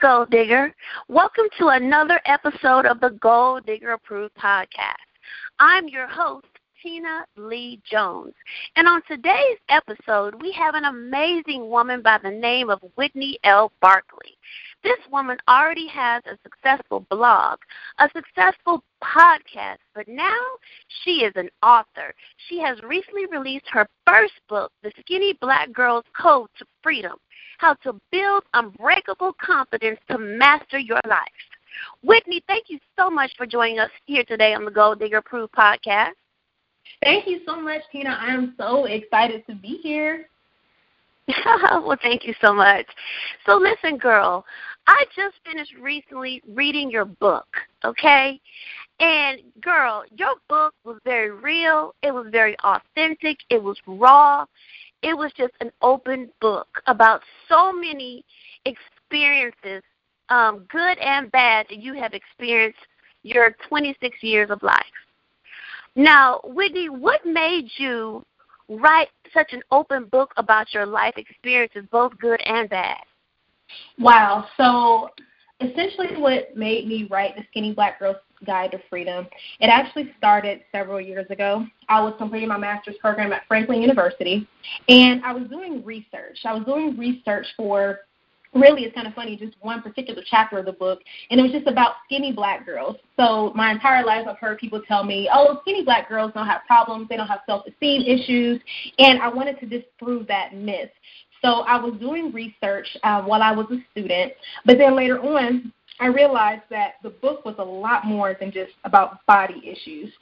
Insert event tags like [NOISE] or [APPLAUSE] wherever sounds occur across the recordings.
Gold Digger. Welcome to another episode of the Gold Digger Approved Podcast. I'm your host, Tina Lee Jones. And on today's episode, we have an amazing woman by the name of Whitney L. Barkley. This woman already has a successful blog, a successful podcast, but now she is an author. She has recently released her first book, The Skinny Black Girl's Code to Freedom How to Build Unbreakable Confidence to Master Your Life. Whitney, thank you so much for joining us here today on the Gold Digger Approved podcast. Thank you so much, Tina. I am so excited to be here. [LAUGHS] well, thank you so much. So, listen, girl, I just finished recently reading your book, okay? And, girl, your book was very real. It was very authentic. It was raw. It was just an open book about so many experiences, um, good and bad, that you have experienced your 26 years of life. Now, Whitney, what made you write such an open book about your life experiences, both good and bad? Wow. So, essentially, what made me write the Skinny Black Girl's Guide to Freedom, it actually started several years ago. I was completing my master's program at Franklin University, and I was doing research. I was doing research for really it's kind of funny just one particular chapter of the book and it was just about skinny black girls so my entire life i've heard people tell me oh skinny black girls don't have problems they don't have self esteem issues and i wanted to disprove that myth so i was doing research uh, while i was a student but then later on I realized that the book was a lot more than just about body issues.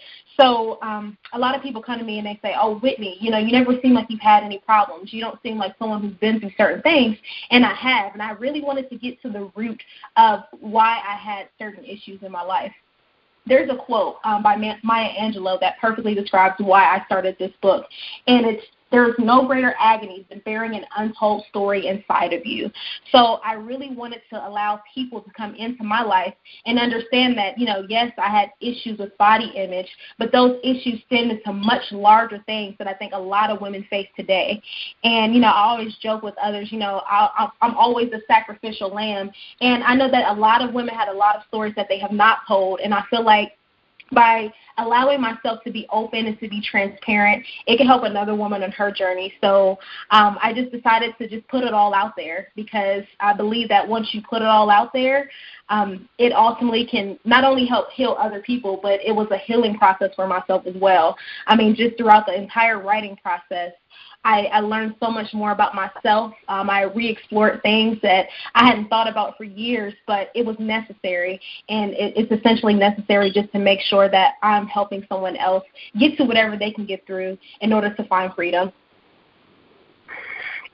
So um, a lot of people come to me and they say, "Oh, Whitney, you know, you never seem like you've had any problems. You don't seem like someone who's been through certain things." And I have, and I really wanted to get to the root of why I had certain issues in my life. There's a quote um, by Maya Angelou that perfectly describes why I started this book, and it's there is no greater agony than bearing an untold story inside of you. So I really wanted to allow people to come into my life and understand that, you know, yes, I had issues with body image, but those issues stem into much larger things that I think a lot of women face today. And, you know, I always joke with others, you know, I, I'm always a sacrificial lamb. And I know that a lot of women had a lot of stories that they have not told. And I feel like by allowing myself to be open and to be transparent, it can help another woman on her journey. So um, I just decided to just put it all out there because I believe that once you put it all out there, um, it ultimately can not only help heal other people, but it was a healing process for myself as well. I mean, just throughout the entire writing process, I, I learned so much more about myself. Um, I re-explored things that I hadn't thought about for years, but it was necessary, and it, it's essentially necessary just to make sure that I'm helping someone else get to whatever they can get through in order to find freedom.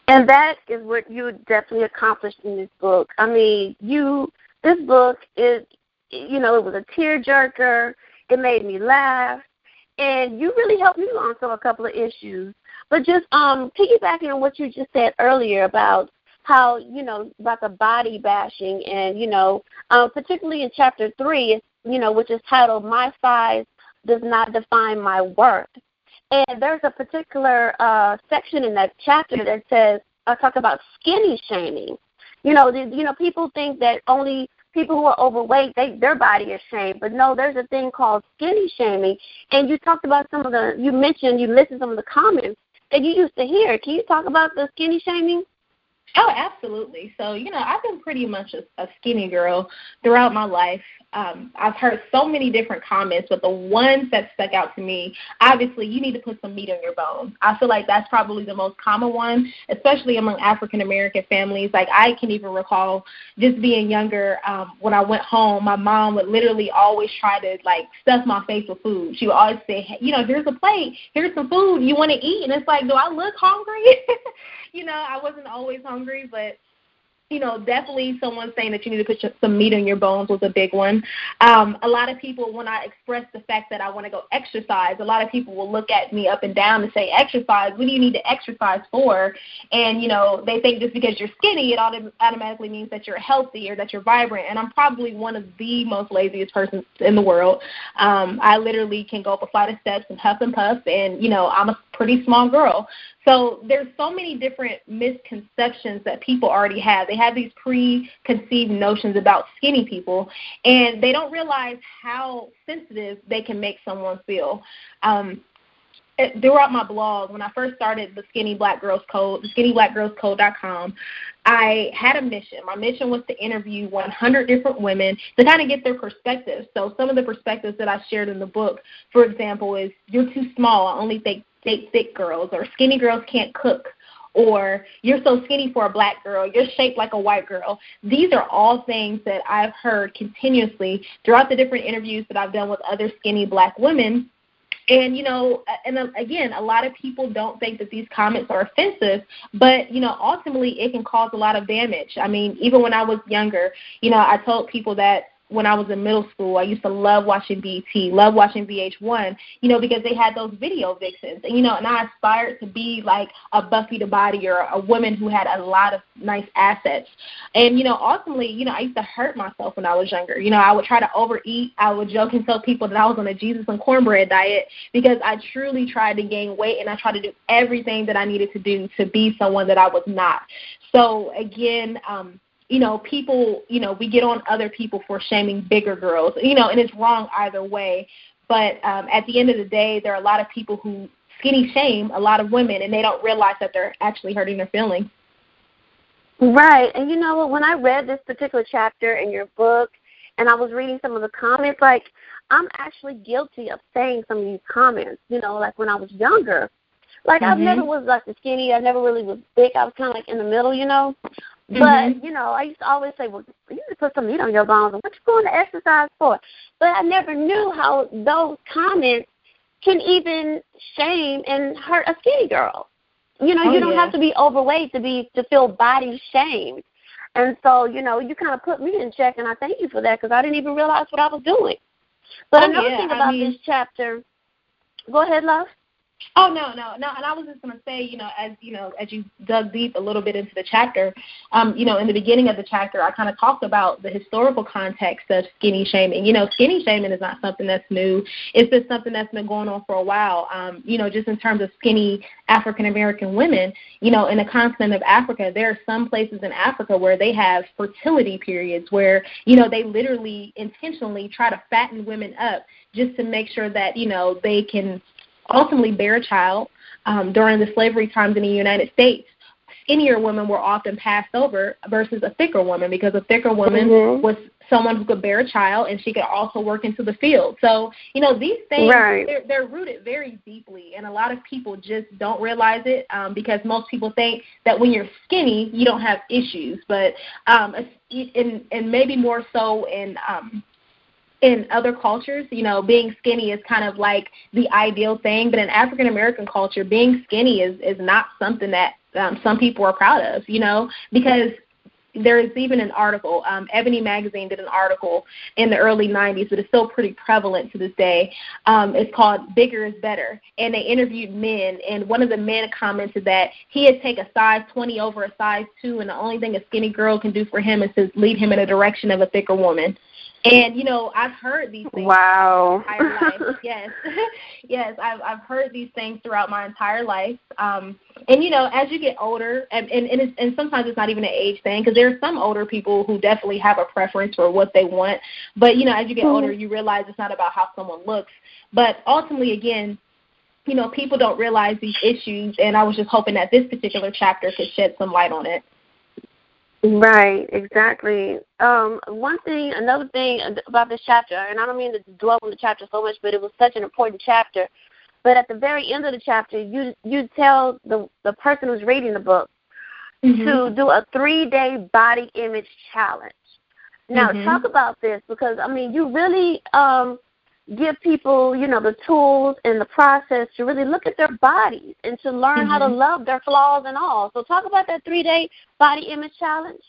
And that is what you definitely accomplished in this book. I mean, you this book is, you know, it was a tearjerker. It made me laugh, and you really helped me on some a couple of issues. But just um, piggybacking on what you just said earlier about how you know about the body bashing, and you know, um, particularly in chapter three, you know, which is titled "My Size Does Not Define My Worth." And there's a particular uh, section in that chapter that says, "I talk about skinny shaming." You know, the, you know, people think that only people who are overweight, they their body is shamed. But no, there's a thing called skinny shaming. And you talked about some of the you mentioned you listed some of the comments that you used to hear. Can you talk about the skinny shaming? Oh, absolutely. So, you know, I've been pretty much a, a skinny girl throughout my life. Um, I've heard so many different comments, but the ones that stuck out to me, obviously, you need to put some meat on your bones. I feel like that's probably the most common one, especially among African American families. Like I can even recall just being younger, um, when I went home, my mom would literally always try to like stuff my face with food. She would always say, hey, you know, here's a plate, here's some food you want to eat, and it's like, do I look hungry? [LAUGHS] you know, I wasn't always hungry, but you know, definitely someone saying that you need to put some meat on your bones was a big one. Um, a lot of people, when I express the fact that I want to go exercise, a lot of people will look at me up and down and say, exercise, what do you need to exercise for? And, you know, they think just because you're skinny, it autom- automatically means that you're healthy or that you're vibrant. And I'm probably one of the most laziest persons in the world. Um, I literally can go up a flight of steps and huff and puff, and, you know, I'm a pretty small girl. So there's so many different misconceptions that people already have. They have these preconceived notions about skinny people, and they don't realize how sensitive they can make someone feel. Um, throughout my blog, when I first started the Skinny Black Girls Code, skinnyblackgirlscode.com, I had a mission. My mission was to interview 100 different women to kind of get their perspectives. So some of the perspectives that I shared in the book, for example, is you're too small. I only date, date thick girls, or skinny girls can't cook, or you're so skinny for a black girl, you're shaped like a white girl. These are all things that I've heard continuously throughout the different interviews that I've done with other skinny black women and you know, and uh, again, a lot of people don't think that these comments are offensive, but you know, ultimately it can cause a lot of damage. I mean, even when I was younger, you know, I told people that when I was in middle school. I used to love watching BET, love watching VH1, you know, because they had those video vixens. And, you know, and I aspired to be like a Buffy the Body or a woman who had a lot of nice assets. And, you know, ultimately, you know, I used to hurt myself when I was younger. You know, I would try to overeat. I would joke and tell people that I was on a Jesus and cornbread diet because I truly tried to gain weight and I tried to do everything that I needed to do to be someone that I was not. So again, um, you know, people, you know, we get on other people for shaming bigger girls, you know, and it's wrong either way. But um, at the end of the day, there are a lot of people who skinny shame a lot of women, and they don't realize that they're actually hurting their feelings. Right, and you know what? When I read this particular chapter in your book, and I was reading some of the comments, like I'm actually guilty of saying some of these comments. You know, like when I was younger, like mm-hmm. I never was like the skinny. I never really was big. I was kind of like in the middle, you know. Mm-hmm. But you know, I used to always say, "Well, you need to put some meat on your bones." What you going to exercise for? But I never knew how those comments can even shame and hurt a skinny girl. You know, oh, you don't yeah. have to be overweight to be to feel body shamed. And so, you know, you kind of put me in check, and I thank you for that because I didn't even realize what I was doing. But oh, another yeah. thing about I mean, this chapter, go ahead, love. Oh no, no, no. And I was just gonna say, you know, as you know, as you dug deep a little bit into the chapter, um, you know, in the beginning of the chapter, I kind of talked about the historical context of skinny shaming. You know, skinny shaming is not something that's new. It's just something that's been going on for a while. Um, you know, just in terms of skinny African American women, you know, in the continent of Africa, there are some places in Africa where they have fertility periods where, you know, they literally intentionally try to fatten women up just to make sure that, you know, they can ultimately bear a child um, during the slavery times in the United States. Skinnier women were often passed over versus a thicker woman because a thicker woman mm-hmm. was someone who could bear a child and she could also work into the field. So, you know, these things right. they're, they're rooted very deeply and a lot of people just don't realize it um, because most people think that when you're skinny, you don't have issues, but um and and maybe more so in um in other cultures, you know, being skinny is kind of like the ideal thing, but in African American culture, being skinny is is not something that um, some people are proud of, you know, because there is even an article. Um, Ebony Magazine did an article in the early 90s, but it's still pretty prevalent to this day. Um, it's called "Bigger Is Better," and they interviewed men, and one of the men commented that he had taken a size 20 over a size two, and the only thing a skinny girl can do for him is to lead him in a direction of a thicker woman. And you know, I've heard these things wow. my entire life. [LAUGHS] yes, [LAUGHS] yes, I've I've heard these things throughout my entire life. Um, and you know, as you get older, and and and, it's, and sometimes it's not even an age thing because there are some older people who definitely have a preference for what they want. But you know, as you get mm-hmm. older, you realize it's not about how someone looks, but ultimately, again, you know, people don't realize these issues. And I was just hoping that this particular chapter could shed some light on it. Right, exactly. Um, one thing, another thing about this chapter, and I don't mean to dwell on the chapter so much, but it was such an important chapter. But at the very end of the chapter, you you tell the the person who's reading the book mm-hmm. to do a three day body image challenge. Now, mm-hmm. talk about this because I mean, you really um, give people, you know, the tools and the process to really look at their bodies and to learn mm-hmm. how to love their flaws and all. So talk about that three day body image challenge.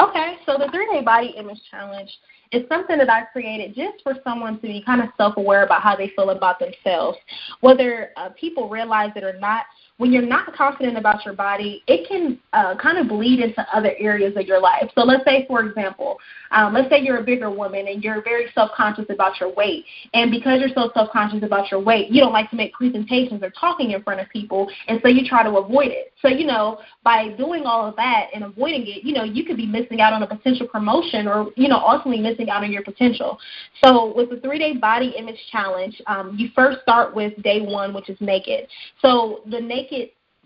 Okay, so the three day body image challenge is something that I created just for someone to be kind of self aware about how they feel about themselves. Whether uh, people realize it or not, when you're not confident about your body, it can uh, kind of bleed into other areas of your life. So let's say, for example, um, let's say you're a bigger woman and you're very self-conscious about your weight, and because you're so self-conscious about your weight, you don't like to make presentations or talking in front of people, and so you try to avoid it. So you know, by doing all of that and avoiding it, you know, you could be missing out on a potential promotion, or you know, ultimately missing out on your potential. So with the three-day body image challenge, um, you first start with day one, which is naked. So the naked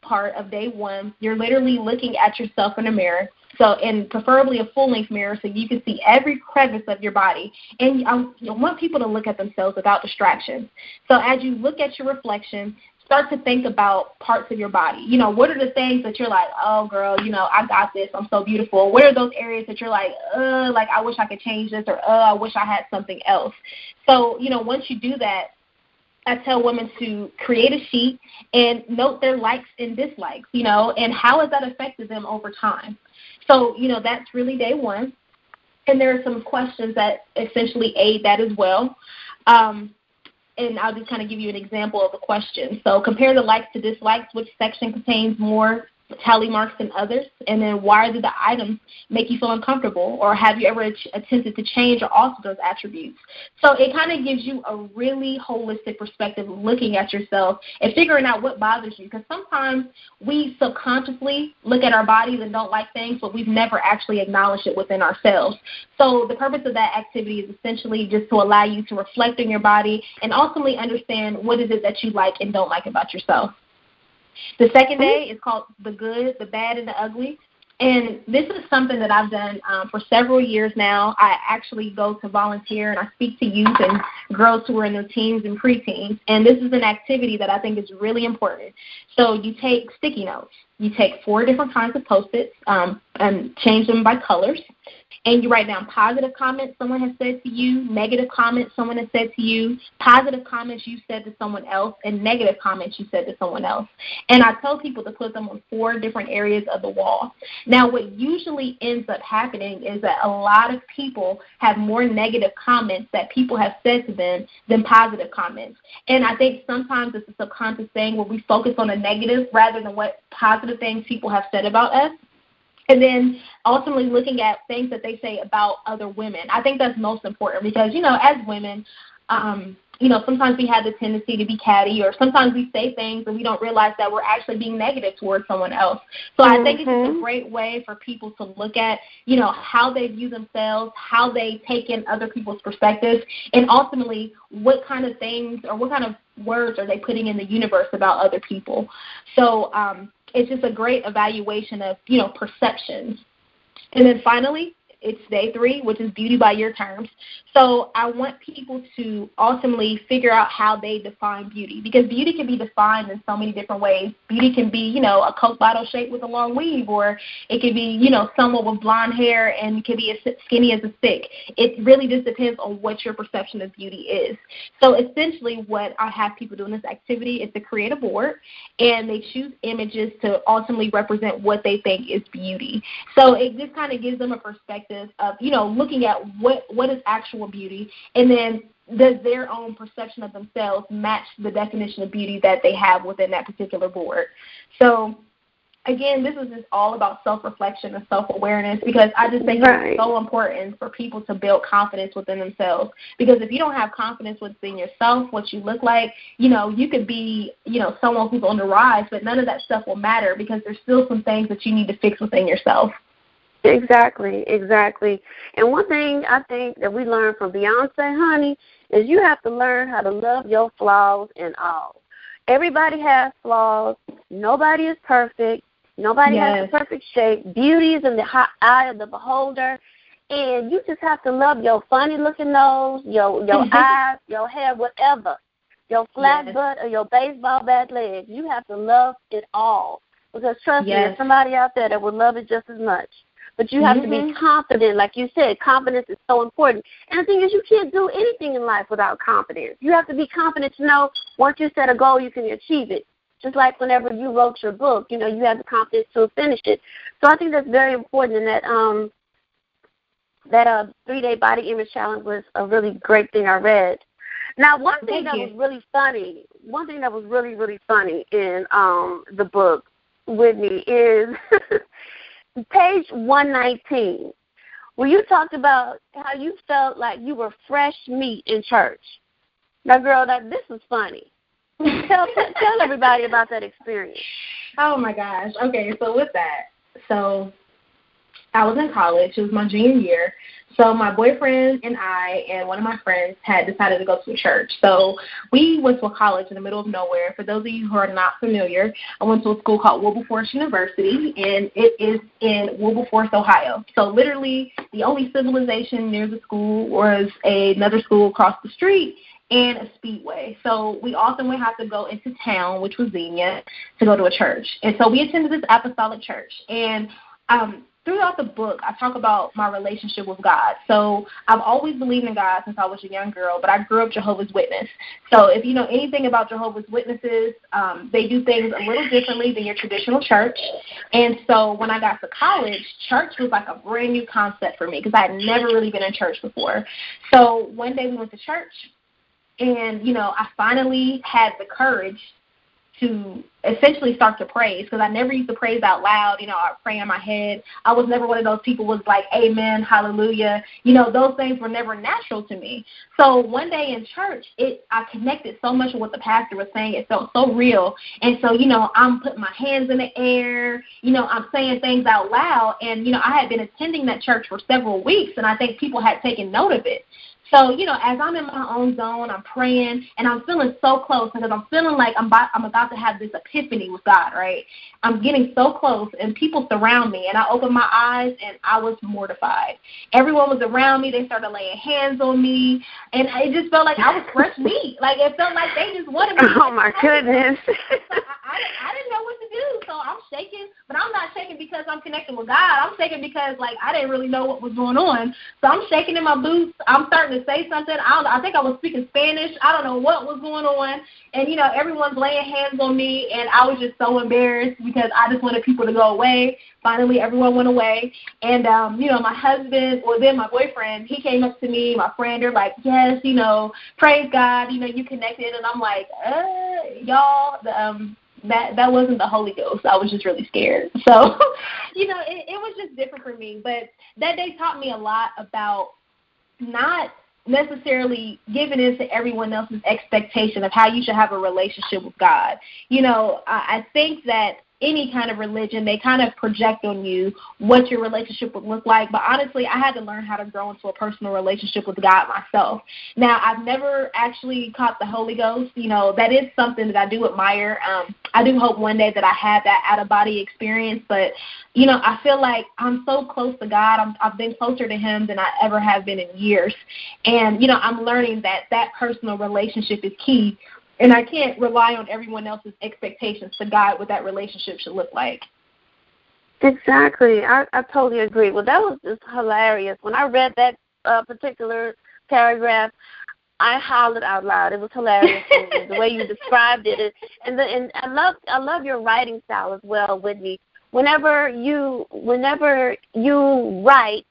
part of day one, you're literally looking at yourself in a mirror. So, and preferably a full length mirror so you can see every crevice of your body. And I want people to look at themselves without distractions. So, as you look at your reflection, start to think about parts of your body. You know, what are the things that you're like, oh, girl, you know, I got this. I'm so beautiful. What are those areas that you're like, uh, like I wish I could change this, or uh, I wish I had something else. So, you know, once you do that, I tell women to create a sheet and note their likes and dislikes, you know, and how has that affected them over time. So, you know, that's really day one. And there are some questions that essentially aid that as well. Um, and I'll just kind of give you an example of a question. So compare the likes to dislikes. Which section contains more tally marks than others? And then why did the items make you feel uncomfortable? Or have you ever attempted to change or alter those attributes? So it kind of gives you a really holistic perspective looking at yourself and figuring out what bothers you. Because sometimes we subconsciously look at our bodies and don't like things, but we've never actually acknowledged it within ourselves. So the purpose of that activity is essentially just to allow you to reflect on your body and ultimately understand what is it that you like and don't like about yourself. The second day is called The Good, the Bad, and the Ugly. And this is something that I've done um, for several years now. I actually go to volunteer and I speak to youth and girls who are in their teens and preteens. And this is an activity that I think is really important. So you take sticky notes. You take four different kinds of post-its um, and change them by colors and you write down positive comments someone has said to you, negative comments someone has said to you, positive comments you said to someone else, and negative comments you said to someone else. And I tell people to put them on four different areas of the wall. Now, what usually ends up happening is that a lot of people have more negative comments that people have said to them than positive comments. And I think sometimes it's a subconscious thing where we focus on the negative rather than what positive things people have said about us and then ultimately looking at things that they say about other women. I think that's most important because, you know, as women, um, you know, sometimes we have the tendency to be catty or sometimes we say things and we don't realize that we're actually being negative towards someone else. So mm-hmm. I think it's a mm-hmm. great way for people to look at, you know, how they view themselves, how they take in other people's perspectives, and ultimately what kind of things or what kind of words are they putting in the universe about other people. So um, it's just a great evaluation of, you know, perceptions. And then finally, it's day three, which is beauty by your terms. So I want people to ultimately figure out how they define beauty because beauty can be defined in so many different ways. Beauty can be, you know, a Coke bottle shape with a long weave, or it could be, you know, someone with blonde hair and can be as skinny as a stick. It really just depends on what your perception of beauty is. So essentially, what I have people do in this activity is to create a board and they choose images to ultimately represent what they think is beauty. So it just kind of gives them a perspective of, you know, looking at what what is actual beauty, and then does their own perception of themselves match the definition of beauty that they have within that particular board? So again, this is just all about self reflection and self awareness because I just think right. it's so important for people to build confidence within themselves. Because if you don't have confidence within yourself, what you look like, you know, you could be, you know, someone who's on the rise, but none of that stuff will matter because there's still some things that you need to fix within yourself. Exactly, exactly. And one thing I think that we learned from Beyonce, honey, is you have to learn how to love your flaws and all. Everybody has flaws. Nobody is perfect. Nobody yes. has a perfect shape. Beauty is in the eye of the beholder. And you just have to love your funny looking nose, your your [LAUGHS] eyes, your hair, whatever. Your flat yes. butt or your baseball bat legs. You have to love it all. Because trust yes. me, there's somebody out there that would love it just as much. But you have mm-hmm. to be mm-hmm. confident, like you said. Confidence is so important. And the thing is, you can't do anything in life without confidence. You have to be confident to know once you set a goal, you can achieve it. Just like whenever you wrote your book, you know, you have the confidence to finish it. So I think that's very important. And that um, that uh, three day body image challenge was a really great thing I read. Now, one thing Thank that you. was really funny one thing that was really really funny in um the book, Whitney, is [LAUGHS] page one nineteen, where you talked about how you felt like you were fresh meat in church. Now, girl, that this is funny. [LAUGHS] tell tell everybody about that experience. Oh my gosh. Okay, so with that, so I was in college. It was my junior year. So my boyfriend and I and one of my friends had decided to go to a church. So we went to a college in the middle of nowhere. For those of you who are not familiar, I went to a school called Wilberforce University, and it is in Wilberforce, Ohio. So literally, the only civilization near the school was another school across the street and a speedway. So we often would have to go into town, which was Xenia, to go to a church. And so we attended this apostolic church. And um, throughout the book, I talk about my relationship with God. So I've always believed in God since I was a young girl, but I grew up Jehovah's Witness. So if you know anything about Jehovah's Witnesses, um, they do things a little differently than your traditional church. And so when I got to college, church was like a brand new concept for me because I had never really been in church before. So one day we went to church and, you know, I finally had the courage to essentially start to praise because I never used to praise out loud. You know, I pray in my head. I was never one of those people was like, Amen, hallelujah. You know, those things were never natural to me. So one day in church, it I connected so much with what the pastor was saying. It felt so real. And so, you know, I'm putting my hands in the air, you know, I'm saying things out loud. And, you know, I had been attending that church for several weeks and I think people had taken note of it. So, you know, as I'm in my own zone, I'm praying and I'm feeling so close because I'm feeling like I'm about, I'm about to have this epiphany with God, right? I'm getting so close and people surround me and I open my eyes and I was mortified. Everyone was around me. They started laying hands on me and it just felt like I was fresh [LAUGHS] meat. Like it felt like they just wanted me. Oh my goodness. so I, I, I didn't know what to do. So I'm shaking, I'm not shaking because I'm connected with God. I'm shaking because like I didn't really know what was going on. So I'm shaking in my boots. I'm starting to say something. I don't. I think I was speaking Spanish. I don't know what was going on, and you know everyone's laying hands on me, and I was just so embarrassed because I just wanted people to go away. Finally, everyone went away, and um, you know my husband, or then my boyfriend, he came up to me. My friend, they're like, "Yes, you know, praise God, you know, you connected," and I'm like, "Uh, y'all, the um." That that wasn't the Holy Ghost. I was just really scared. So, [LAUGHS] you know, it, it was just different for me. But that day taught me a lot about not necessarily giving in to everyone else's expectation of how you should have a relationship with God. You know, I, I think that any kind of religion, they kind of project on you what your relationship would look like. But honestly, I had to learn how to grow into a personal relationship with God myself. Now, I've never actually caught the Holy Ghost. You know, that is something that I do admire. Um, I do hope one day that I have that out of body experience. But, you know, I feel like I'm so close to God. I'm, I've been closer to Him than I ever have been in years. And, you know, I'm learning that that personal relationship is key and I can't rely on everyone else's expectations to guide what that relationship should look like. Exactly. I, I totally agree. Well, that was just hilarious. When I read that uh, particular paragraph, I hollered out loud. It was hilarious the way you [LAUGHS] described it, and the, and I love I love your writing style as well, Whitney. Whenever you whenever you write,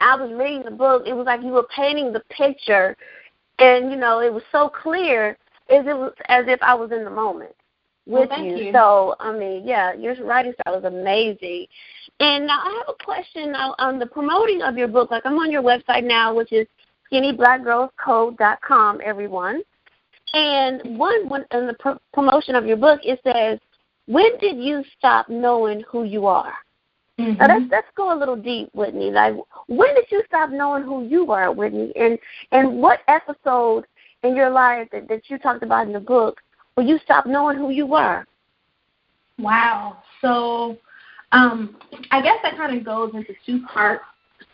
I was reading the book. It was like you were painting the picture, and you know it was so clear is it was as if I was in the moment with well, you. you. So I mean, yeah, your writing style is amazing. And now I have a question on the promoting of your book. Like I'm on your website now, which is skinnyblackgirlscode.com. Everyone, and one when in the pro- promotion of your book, it says, "When did you stop knowing who you are?" Mm-hmm. Now let's let's go a little deep, Whitney. Like, when did you stop knowing who you are, Whitney? And and what episode in your life that, that you talked about in the book where you stopped knowing who you were? Wow. So um, I guess that kind of goes into two parts.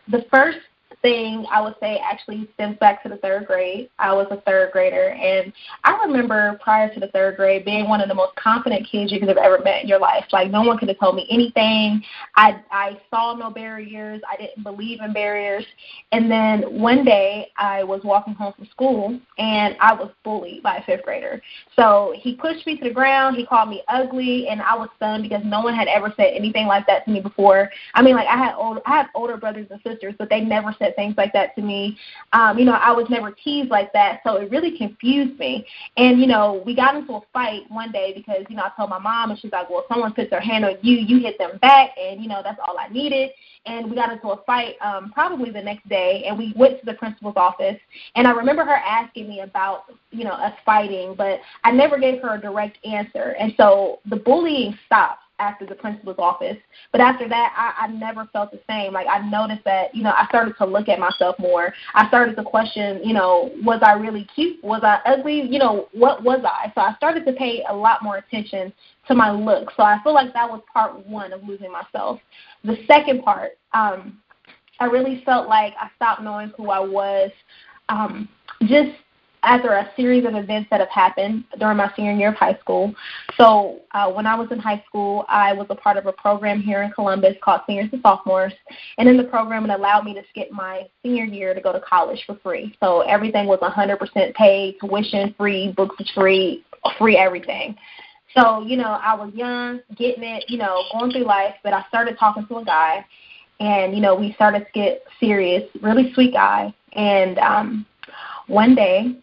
The first thing I would say actually stems back to the third grade. I was a third grader, and I remember prior to the third grade being one of the most confident kids you could have ever met in your life. Like no one could have told me anything. I I saw no barriers. I didn't believe in barriers. And then one day I was walking home from school, and I was bullied by a fifth grader. So he pushed me to the ground. He called me ugly, and I was stunned because no one had ever said anything like that to me before. I mean, like I had old, I have older brothers and sisters, but they never said said things like that to me. Um, you know, I was never teased like that, so it really confused me. And you know, we got into a fight one day because you know I told my mom, and she's like, "Well, if someone puts their hand on you, you hit them back," and you know that's all I needed. And we got into a fight um, probably the next day, and we went to the principal's office. And I remember her asking me about you know us fighting, but I never gave her a direct answer. And so the bullying stopped after the principal's office. But after that, I, I never felt the same. Like I noticed that, you know, I started to look at myself more. I started to question, you know, was I really cute? Was I ugly? You know, what was I? So I started to pay a lot more attention to my look. So I feel like that was part one of losing myself. The second part, um, I really felt like I stopped knowing who I was. Um, just after a series of events that have happened during my senior year of high school. So uh, when I was in high school, I was a part of a program here in Columbus called Seniors and Sophomores. And in the program, it allowed me to skip my senior year to go to college for free. So everything was 100% paid, tuition free, books free, free everything. So, you know, I was young, getting it, you know, going through life, but I started talking to a guy and, you know, we started to get serious, really sweet guy. And um one day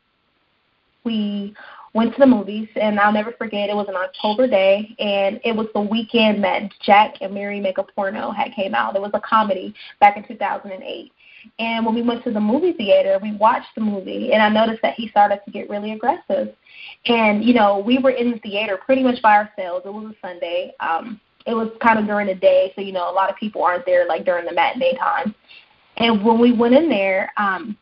we went to the movies, and I'll never forget. It was an October day, and it was the weekend that Zack and Miri Make a Porno had came out. It was a comedy back in 2008. And when we went to the movie theater, we watched the movie, and I noticed that he started to get really aggressive. And you know, we were in the theater pretty much by ourselves. It was a Sunday. Um, it was kind of during the day, so you know, a lot of people aren't there like during the matinee time. And when we went in there, um,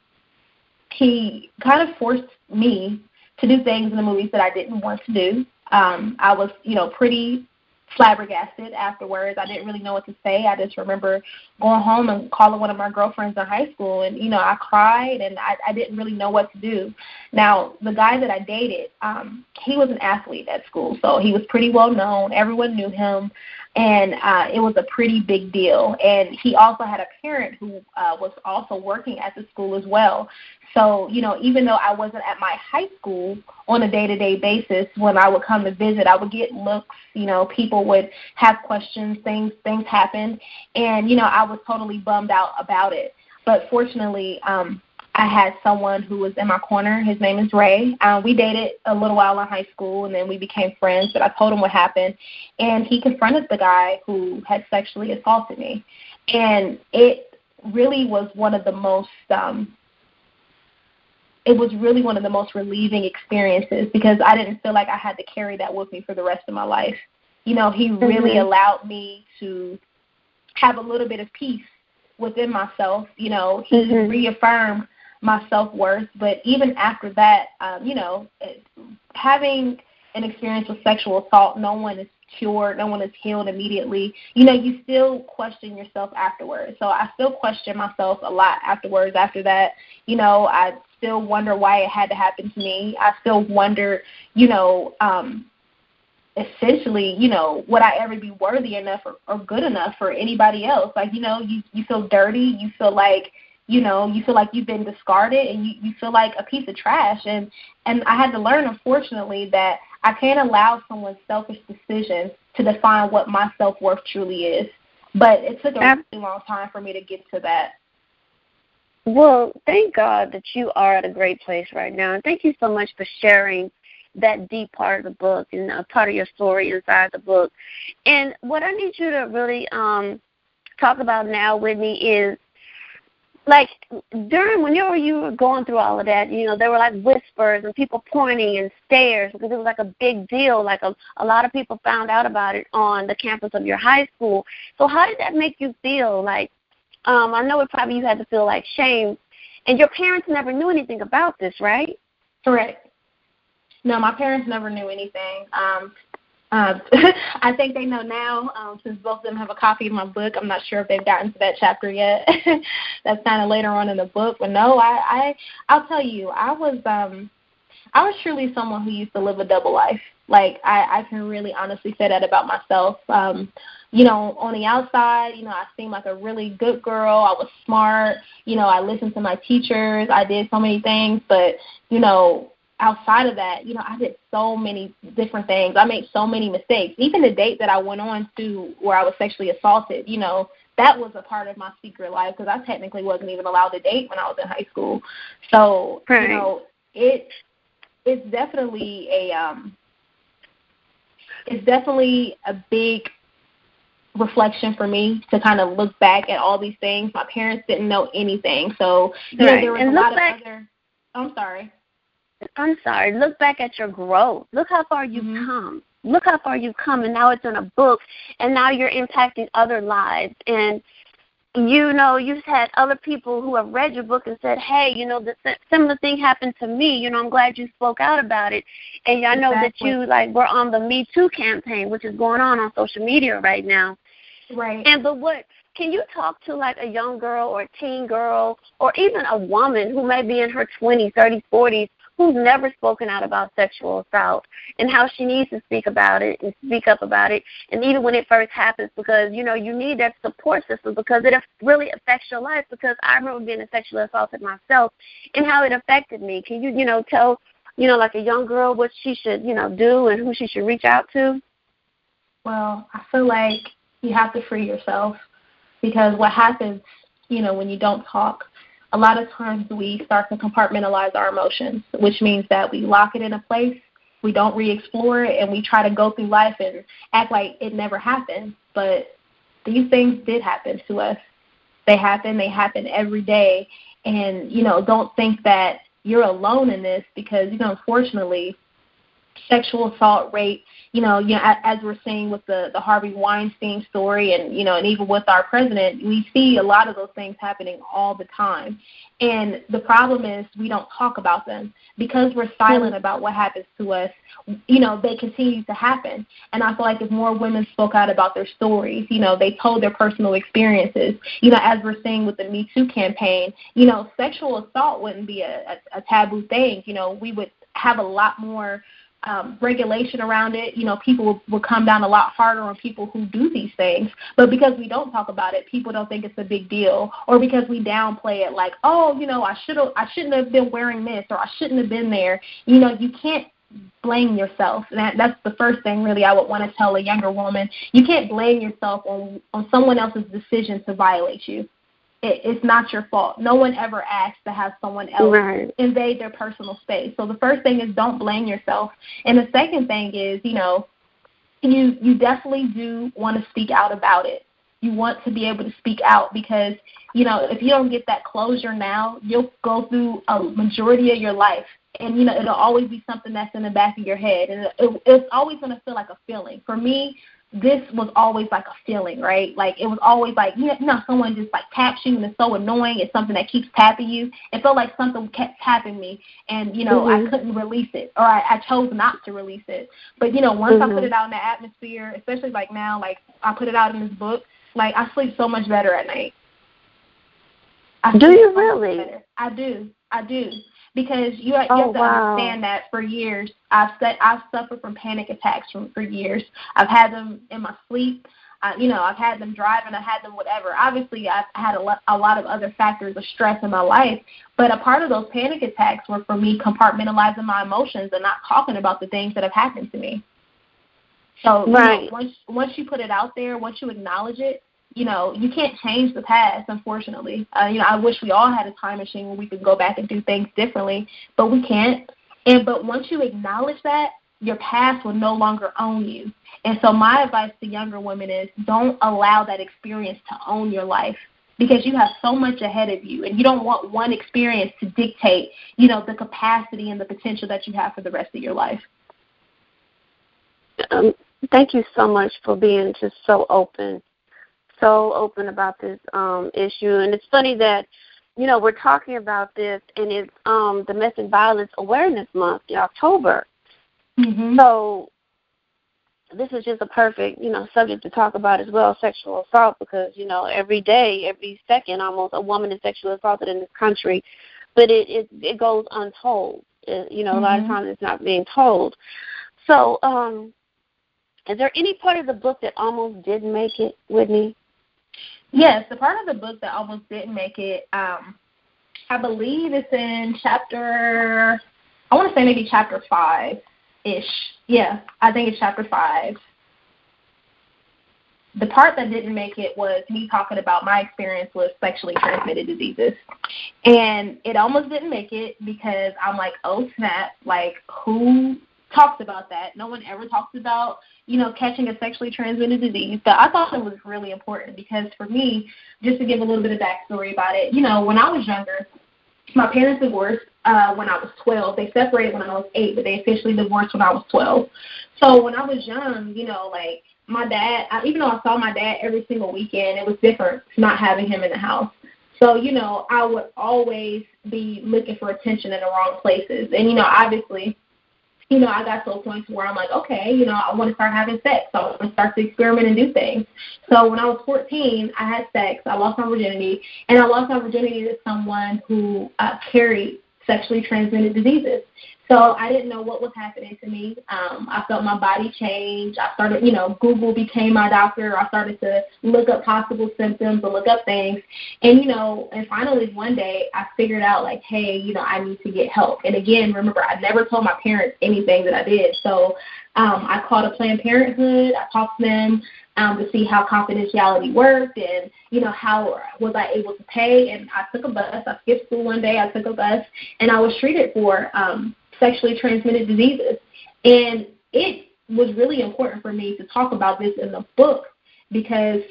he kind of forced me to do things in the movies that I didn't want to do. Um, I was, you know, pretty flabbergasted afterwards. I didn't really know what to say. I just remember going home and calling one of my girlfriends in high school, and you know, I cried and I, I didn't really know what to do. Now, the guy that I dated, um, he was an athlete at school, so he was pretty well known. Everyone knew him and uh, it was a pretty big deal. And he also had a parent who uh, was also working at the school as well. So, you know, even though I wasn't at my high school on a day to day basis, when I would come to visit, I would get looks, you know, people would have questions, things things happened and, you know, I was totally bummed out about it. But fortunately, um, I had someone who was in my corner. His name is Ray. Um, we dated a little while in high school, and then we became friends. But I told him what happened, and he confronted the guy who had sexually assaulted me, and it really was one of the most. Um, it was really one of the most relieving experiences because I didn't feel like I had to carry that with me for the rest of my life. You know, he really mm-hmm. allowed me to have a little bit of peace within myself. You know, he mm-hmm. reaffirmed my self worth. But even after that, um, you know, it, having an experience with sexual assault, no one is cured, no one is healed immediately. You know, you still question yourself afterwards. So I still question myself a lot afterwards. After that, you know, I still wonder why it had to happen to me. I still wonder, you know, um, essentially, you know, would I ever be worthy enough or, or good enough for anybody else? Like, you know, you you feel dirty, you feel like you know you feel like you've been discarded and you, you feel like a piece of trash and and i had to learn unfortunately that i can't allow someone's selfish decisions to define what my self worth truly is. But it took a really long time for me to get to that. Well thank god that you are at a great place right now. And thank you so much for sharing that deep part of the book and a part of your story inside the book. And what i need you to really um talk about now whitney is like during when you were you were going through all of that, you know, there were like whispers and people pointing and stares because it was like a big deal. Like a a lot of people found out about it on the campus of your high school. So how did that make you feel? Like, um, I know it probably you had to feel like shame, and your parents never knew anything about this, right? Correct. No, my parents never knew anything. Um, uh, [LAUGHS] I think they know now, um, since both of them have a copy of my book. I'm not sure if they've gotten to that chapter yet. [LAUGHS] That's kind of later on in the book. But no, I, I, I'll tell you, I was, um, I was truly someone who used to live a double life. Like I, I can really honestly say that about myself. Um, you know, on the outside, you know, I seemed like a really good girl. I was smart. You know, I listened to my teachers. I did so many things, but you know, outside of that, you know, I did so many different things. I made so many mistakes. Even the date that I went on to where I was sexually assaulted, you know, that was a part of my secret life because I technically wasn't even allowed to date when I was in high school. So right. you know, it it's definitely a um it's definitely a big reflection for me to kind of look back at all these things. My parents didn't know anything, so you right. know there was and a lot back, of other. I'm sorry. I'm sorry. Look back at your growth. Look how far you've mm-hmm. come. Look how far you've come, and now it's in a book, and now you're impacting other lives. And you know, you've had other people who have read your book and said, "Hey, you know, the similar thing happened to me. You know, I'm glad you spoke out about it." And I know exactly. that you like were on the Me Too campaign, which is going on on social media right now. Right. And but what can you talk to like a young girl or a teen girl or even a woman who may be in her 20s, 30s, 40s who's never spoken out about sexual assault and how she needs to speak about it and speak up about it and even when it first happens because you know you need that support system because it really affects your life because I remember being sexually assaulted myself and how it affected me. Can you you know tell you know like a young girl what she should you know do and who she should reach out to? Well, I feel like you have to free yourself because what happens, you know, when you don't talk a lot of times we start to compartmentalize our emotions, which means that we lock it in a place, we don't re explore it, and we try to go through life and act like it never happened. But these things did happen to us. They happen, they happen every day. And, you know, don't think that you're alone in this because, you know, unfortunately, sexual assault rates you know, you know, as we're seeing with the the Harvey Weinstein story, and you know, and even with our president, we see a lot of those things happening all the time. And the problem is we don't talk about them because we're silent about what happens to us. You know, they continue to happen. And I feel like if more women spoke out about their stories, you know, they told their personal experiences. You know, as we're seeing with the Me Too campaign, you know, sexual assault wouldn't be a, a, a taboo thing. You know, we would have a lot more um, regulation around it, you know, people will, will come down a lot harder on people who do these things. But because we don't talk about it, people don't think it's a big deal, or because we downplay it, like, oh, you know, I should have, I shouldn't have been wearing this, or I shouldn't have been there. You know, you can't blame yourself. And that, that's the first thing, really, I would want to tell a younger woman. You can't blame yourself on on someone else's decision to violate you it, it's not your fault. No one ever asks to have someone else right. invade their personal space. So the first thing is don't blame yourself, and the second thing is you know you you definitely do want to speak out about it. You want to be able to speak out because you know if you don't get that closure now, you'll go through a majority of your life and you know it'll always be something that's in the back of your head and it, it's always going to feel like a feeling for me this was always like a feeling, right? Like it was always like you know, someone just like taps you and it's so annoying. It's something that keeps tapping you. It felt like something kept tapping me, and you know mm-hmm. I couldn't release it, or I, I chose not to release it. But you know once mm-hmm. I put it out in the atmosphere, especially like now, like I put it out in this book, like I sleep so much better at night. I do you really? I do. I do because you, you oh, have to wow. understand that for years I've said I've suffered from panic attacks from for years. I've had them in my sleep. I, you know, I've had them driving, I've had them whatever. Obviously, I've had a, lo- a lot of other factors of stress in my life, but a part of those panic attacks were for me compartmentalizing my emotions and not talking about the things that have happened to me. So right. you know, once once you put it out there, once you acknowledge it, you know, you can't change the past, unfortunately. Uh, you know, I wish we all had a time machine where we could go back and do things differently, but we can't. And but once you acknowledge that, your past will no longer own you. And so my advice to younger women is don't allow that experience to own your life because you have so much ahead of you and you don't want one experience to dictate, you know, the capacity and the potential that you have for the rest of your life. Um, thank you so much for being just so open so open about this um, issue, and it's funny that you know we're talking about this, and it's um, Domestic Violence Awareness Month in October. Mm-hmm. So this is just a perfect you know subject to talk about as well, sexual assault, because you know every day, every second, almost a woman is sexually assaulted in this country, but it it, it goes untold. It, you know, mm-hmm. a lot of mm-hmm. times it's not being told. So, um, is there any part of the book that almost didn't make it, Whitney? Yes, the part of the book that almost didn't make it, um, I believe it's in chapter, I want to say maybe chapter five ish. Yeah, I think it's chapter five. the part that didn't make it was me talking about my experience with sexually transmitted diseases. And it almost didn't make it because I'm like, oh snap, like who talks about that? No one ever talks about, you know, catching a sexually transmitted disease. But I thought it was really important because for me, just to give a little bit of backstory about it, you know, when I was younger, my parents divorced uh, when I was 12. They separated when I was 8, but they officially divorced when I was 12. So when I was young, you know, like my dad, I, even though I saw my dad every single weekend, it was different not having him in the house. So, you know, I would always be looking for attention in the wrong places. And, you know, obviously, you know, I got to a point where I'm like, okay, you know, I want to start having sex. So I want to start to experiment and do things. So when I was 14, I had sex. I lost my virginity, and I lost my virginity to someone who uh, carried sexually transmitted diseases. So I didn't know what was happening to me. Um, I felt my body change. I started, you know, Google became my doctor. I started to look up possible symptoms and look up things. And, you know, and finally one day I figured out like, hey, you know, I need to get help. And again, remember, I never told my parents anything that I did. So um, I called a Planned Parenthood. I talked to them um, to see how confidentiality worked and, you know, how was I able to pay. And I took a bus. I skipped school one day. I took a bus and I was treated for um, sexually transmitted diseases. And it was really important for me to talk about this in the book because,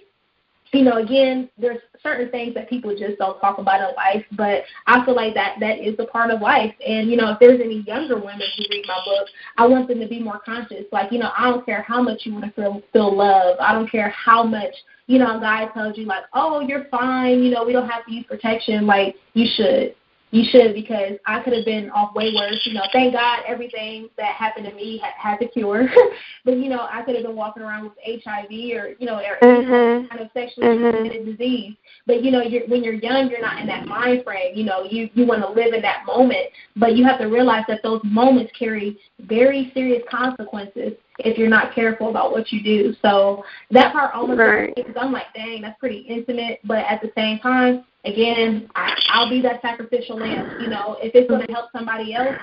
you know, again, there's certain things that people just don't talk about in life, but I feel like that that is a part of life. And, you know, if there's any younger women who read my book, I want them to be more conscious. Like, you know, I don't care how much you want to feel feel love. I don't care how much, you know, a guy tells you like, Oh, you're fine, you know, we don't have to use protection, like you should you should because I could have been off way worse. You know, thank God everything that happened to me had, had the cure. [LAUGHS] but you know, I could have been walking around with HIV or you know, or mm-hmm. kind of sexually mm-hmm. transmitted disease. But you know, you're, when you're young, you're not in that mind frame. You know, you you want to live in that moment, but you have to realize that those moments carry very serious consequences if you're not careful about what you do. So that part almost right. because I'm like, dang, that's pretty intimate. But at the same time, again, I, I'll be that sacrificial lamb. You know, if it's going to help somebody else,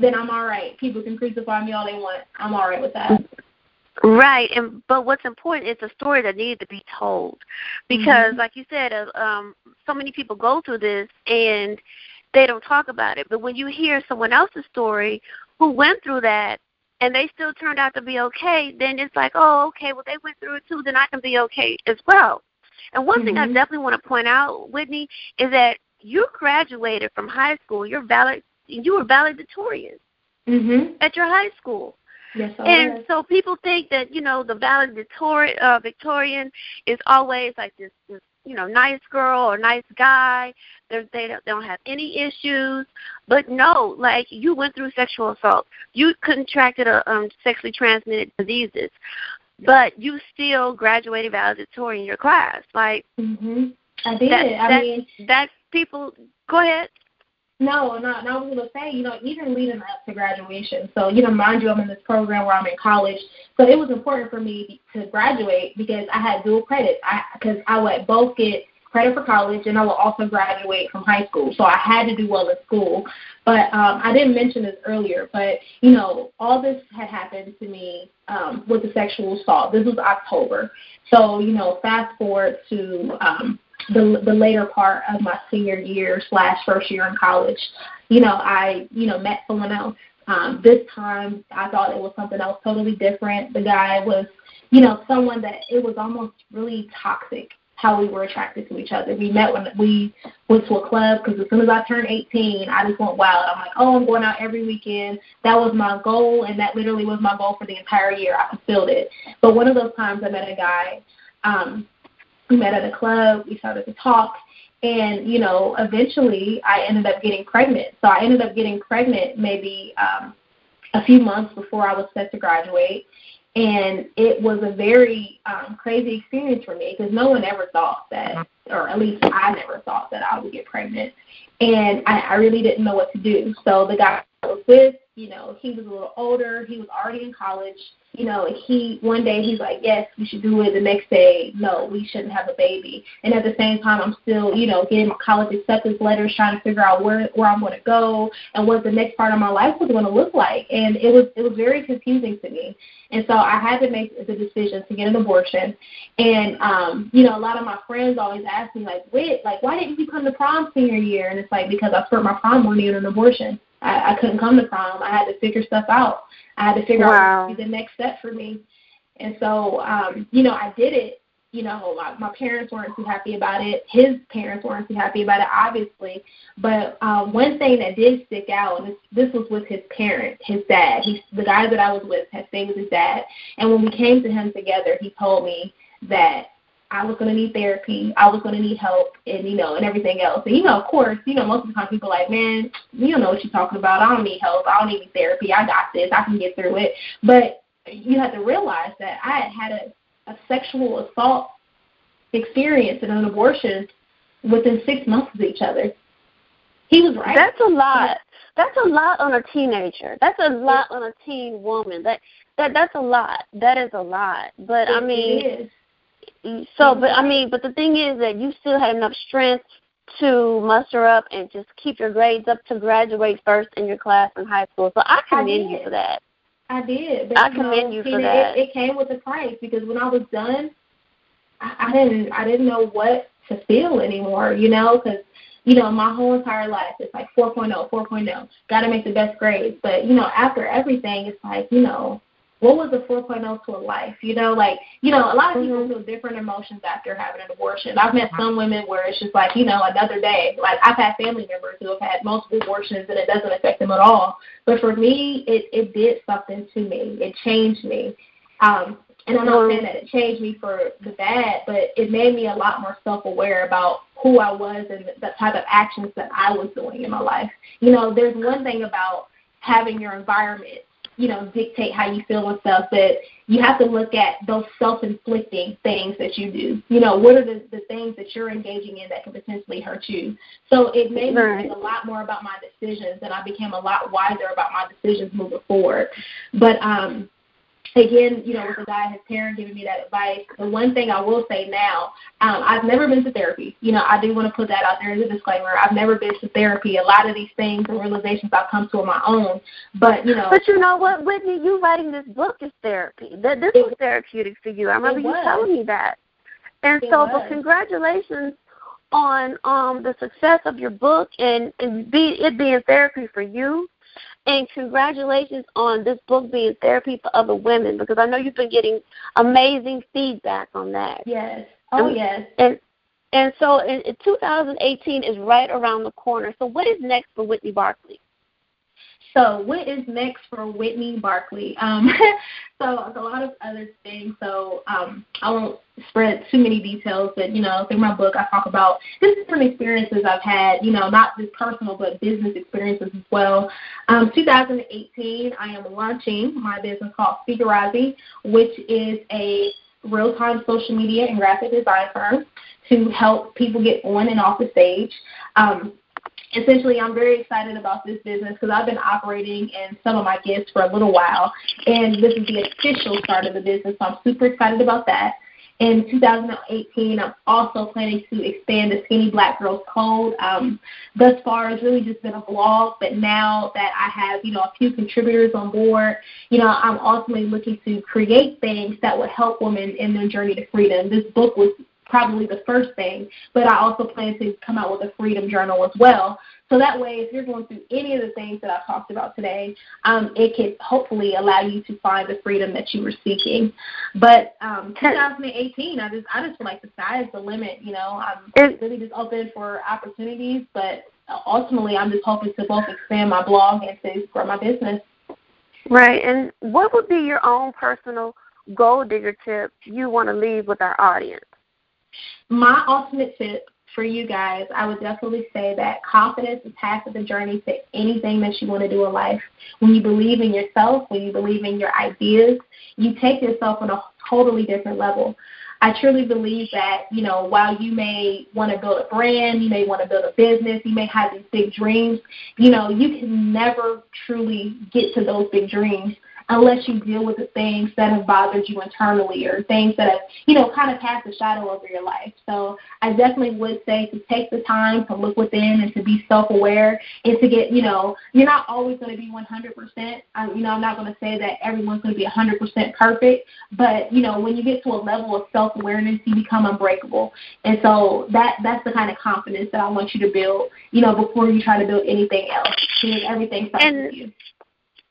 then I'm all right. People can crucify me all they want. I'm all right with that. Right, and but what's important is a story that needs to be told, because mm-hmm. like you said, uh, um, so many people go through this and they don't talk about it. But when you hear someone else's story who went through that and they still turned out to be okay, then it's like, oh, okay, well they went through it too, then I can be okay as well. And one mm-hmm. thing I mm-hmm. definitely want to point out, Whitney, is that you graduated from high school. You're valid. You were valedictorian mm-hmm. at your high school. Yes, I and was. so people think that you know the valedictorian uh, Victorian is always like this, this you know nice girl or nice guy. They're, they don't, they don't have any issues. But no, like you went through sexual assault. You contracted a um, sexually transmitted diseases but you still graduated valedictorian in your class. Like, hmm I did. That, I that, mean, that people. Go ahead. No, no, no. I was gonna say, you know, even leading up to graduation. So, you know, mind you, I'm in this program where I'm in college, so it was important for me to graduate because I had dual credits. I because I would both get credit for college, and I will also graduate from high school. So I had to do well in school. But um, I didn't mention this earlier, but you know, all this had happened to me um, with the sexual assault. This was October. So you know, fast forward to um, the the later part of my senior year slash first year in college. You know, I you know met someone else. Um, this time, I thought it was something else totally different. The guy was, you know, someone that it was almost really toxic how we were attracted to each other. We met when we went to a club because as soon as I turned 18, I just went wild. I'm like, oh, I'm going out every weekend. That was my goal, and that literally was my goal for the entire year. I fulfilled it. But one of those times I met a guy. Um, we met at a club. We started to talk. And, you know, eventually I ended up getting pregnant. So I ended up getting pregnant maybe um, a few months before I was set to graduate and it was a very um, crazy experience for me because no one ever thought that, or at least I never thought that I would get pregnant, and I, I really didn't know what to do. So the guy I was with, you know, he was a little older. He was already in college. You know, he one day he's like, yes, we should do it. The next day, no, we shouldn't have a baby. And at the same time, I'm still, you know, getting my college acceptance letters, trying to figure out where where I'm going to go and what the next part of my life was going to look like. And it was it was very confusing to me. And so I had to make the decision to get an abortion. And um, you know, a lot of my friends always ask me like, wait, like why didn't you come to prom senior year? And it's like because I spent my prom money on an abortion. I, I couldn't come to prom. I had to figure stuff out. I had to figure wow. out what would be the next step for me. And so, um, you know, I did it. You know, my, my parents weren't too happy about it. His parents weren't too happy about it, obviously. But um, one thing that did stick out, and this, this was with his parent, his dad. He, the guy that I was with had stayed with his dad. And when we came to him together, he told me that I was going to need therapy. I was going to need help, and you know, and everything else. And you know, of course, you know, most of the time people are like, man, you don't know what you're talking about. I don't need help. I don't need therapy. I got this. I can get through it. But you have to realize that I had had a, a sexual assault experience and an abortion within six months of each other. He was right. That's a lot. That's a lot on a teenager. That's a lot on a teen woman. That that that's a lot. That is a lot. But it, I mean. So, but I mean, but the thing is that you still had enough strength to muster up and just keep your grades up to graduate first in your class in high school. So I commend I you for that. I did. But, I commend you, know, you for it, that. It, it came with a price because when I was done, I, I didn't I didn't know what to feel anymore. You know, because you know my whole entire life it's like 4.0, 4.0. Got to make the best grades. But you know, after everything, it's like you know what was the 4.0 to a life? You know, like, you know, a lot of people mm-hmm. feel different emotions after having an abortion. I've met some women where it's just like, you know, another day. Like, I've had family members who have had multiple abortions and it doesn't affect them at all. But for me, it, it did something to me. It changed me. Um, and I'm not saying that it changed me for the bad, but it made me a lot more self aware about who I was and the type of actions that I was doing in my life. You know, there's one thing about having your environment you know, dictate how you feel and stuff, but you have to look at those self-inflicting things that you do. You know, what are the, the things that you're engaging in that can potentially hurt you? So it made me think a lot more about my decisions, and I became a lot wiser about my decisions moving forward. But um, again, you know, with the guy, his parent giving me that advice, the one thing I will say now, um, I've never been to therapy. You know, I do want to put that out there as a disclaimer. I've never been to therapy. A lot of these things and realizations I've come to on my own. But, you know. But you know what, Whitney, you writing this book is therapy. That This was therapeutic for you. I remember you telling me that. And it so, was. but congratulations on um the success of your book and, and be it being therapy for you and congratulations on this book being therapy for other women because I know you've been getting amazing feedback on that. Yes. Oh, and, yes. And and so in, in 2018 is right around the corner. So what is next for Whitney Barkley? So what is next for Whitney Barkley? Um, [LAUGHS] so a lot of other things. So um, I won't spread too many details, but you know, through my book, I talk about different experiences I've had. You know, not just personal, but business experiences as well. Um, 2018, I am launching my business called Speakerize, which is a real-time social media and graphic design firm to help people get on and off the stage. Um, essentially I'm very excited about this business because I've been operating in some of my gifts for a little while, and this is the official start of the business. So I'm super excited about that. In 2018, I'm also planning to expand the Skinny Black Girls Code. Um, thus far, it's really just been a blog, but now that I have, you know, a few contributors on board, you know, I'm ultimately looking to create things that would help women in their journey to freedom. This book was probably the first thing, but I also plan to come out with a freedom journal as well. So that way, if you're going through any of the things that I've talked about today, um, it can hopefully allow you to find the freedom that you were seeking. But um, 2018, I just I just feel like the sky is the limit. You know, I'm really just open for opportunities, but ultimately, I'm just hoping to both expand my blog and to grow my business. Right. And what would be your own personal gold digger tip you want to leave with our audience? My ultimate tip for you guys, I would definitely say that confidence is half of the journey to anything that you want to do in life. When you believe in yourself, when you believe in your ideas, you take yourself on a totally different level. I truly believe that, you know, while you may want to build a brand, you may want to build a business, you may have these big dreams, you know, you can never truly get to those big dreams unless you deal with the things that have bothered you internally or things that have, you know, kind of cast a shadow over your life. So I definitely would say to take the time to look within and to be self aware and to get, you know, you're not always going to be 100%. I, you know, I'm not going to say that everyone's going to be 100% perfect, but, you know, when you get to a level of self awareness, you become unbreakable. And so that that's the kind of confidence that I want you to build, you know, before you try to build anything else. Because everything starts and, with you.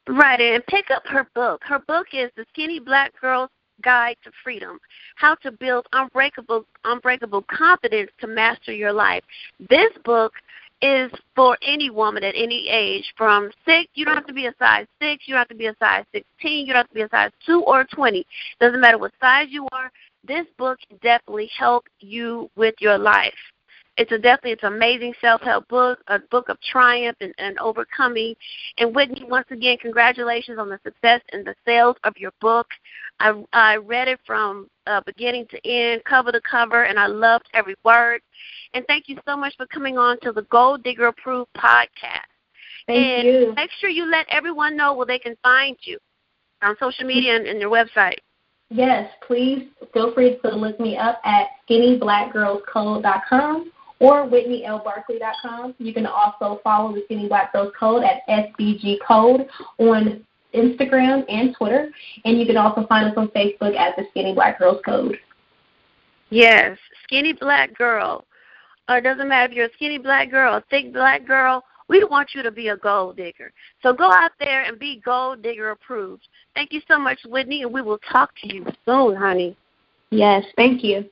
Right, and pick up her book. Her book is The Skinny Black Girl's Guide to Freedom: How to Build Unbreakable Unbreakable Confidence to Master Your Life. This book is for any woman at any age from six you don't have to be a size six you don't have to be a size sixteen you don't have to be a size two or twenty doesn't matter what size you are this book can definitely help you with your life it's a definitely it's an amazing self help book, a book of triumph and, and overcoming. And Whitney, once again, congratulations on the success and the sales of your book. I I read it from uh, beginning to end, cover to cover, and I loved every word. And thank you so much for coming on to the Gold Digger Approved podcast. Thank and you. Make sure you let everyone know where they can find you on social media and, and your website. Yes, please feel free to look me up at skinnyblackgirlscode.com or WhitneyLBarkley.com. You can also follow the Skinny Black Girls Code at SBG Code on Instagram and Twitter. And you can also find us on Facebook at the Skinny Black Girls Code. Yes, Skinny Black Girl. Or it doesn't matter if you're a skinny black girl, a thick black girl, we want you to be a gold digger. So go out there and be gold digger approved. Thank you so much, Whitney, and we will talk to you soon, honey. Yes, thank you.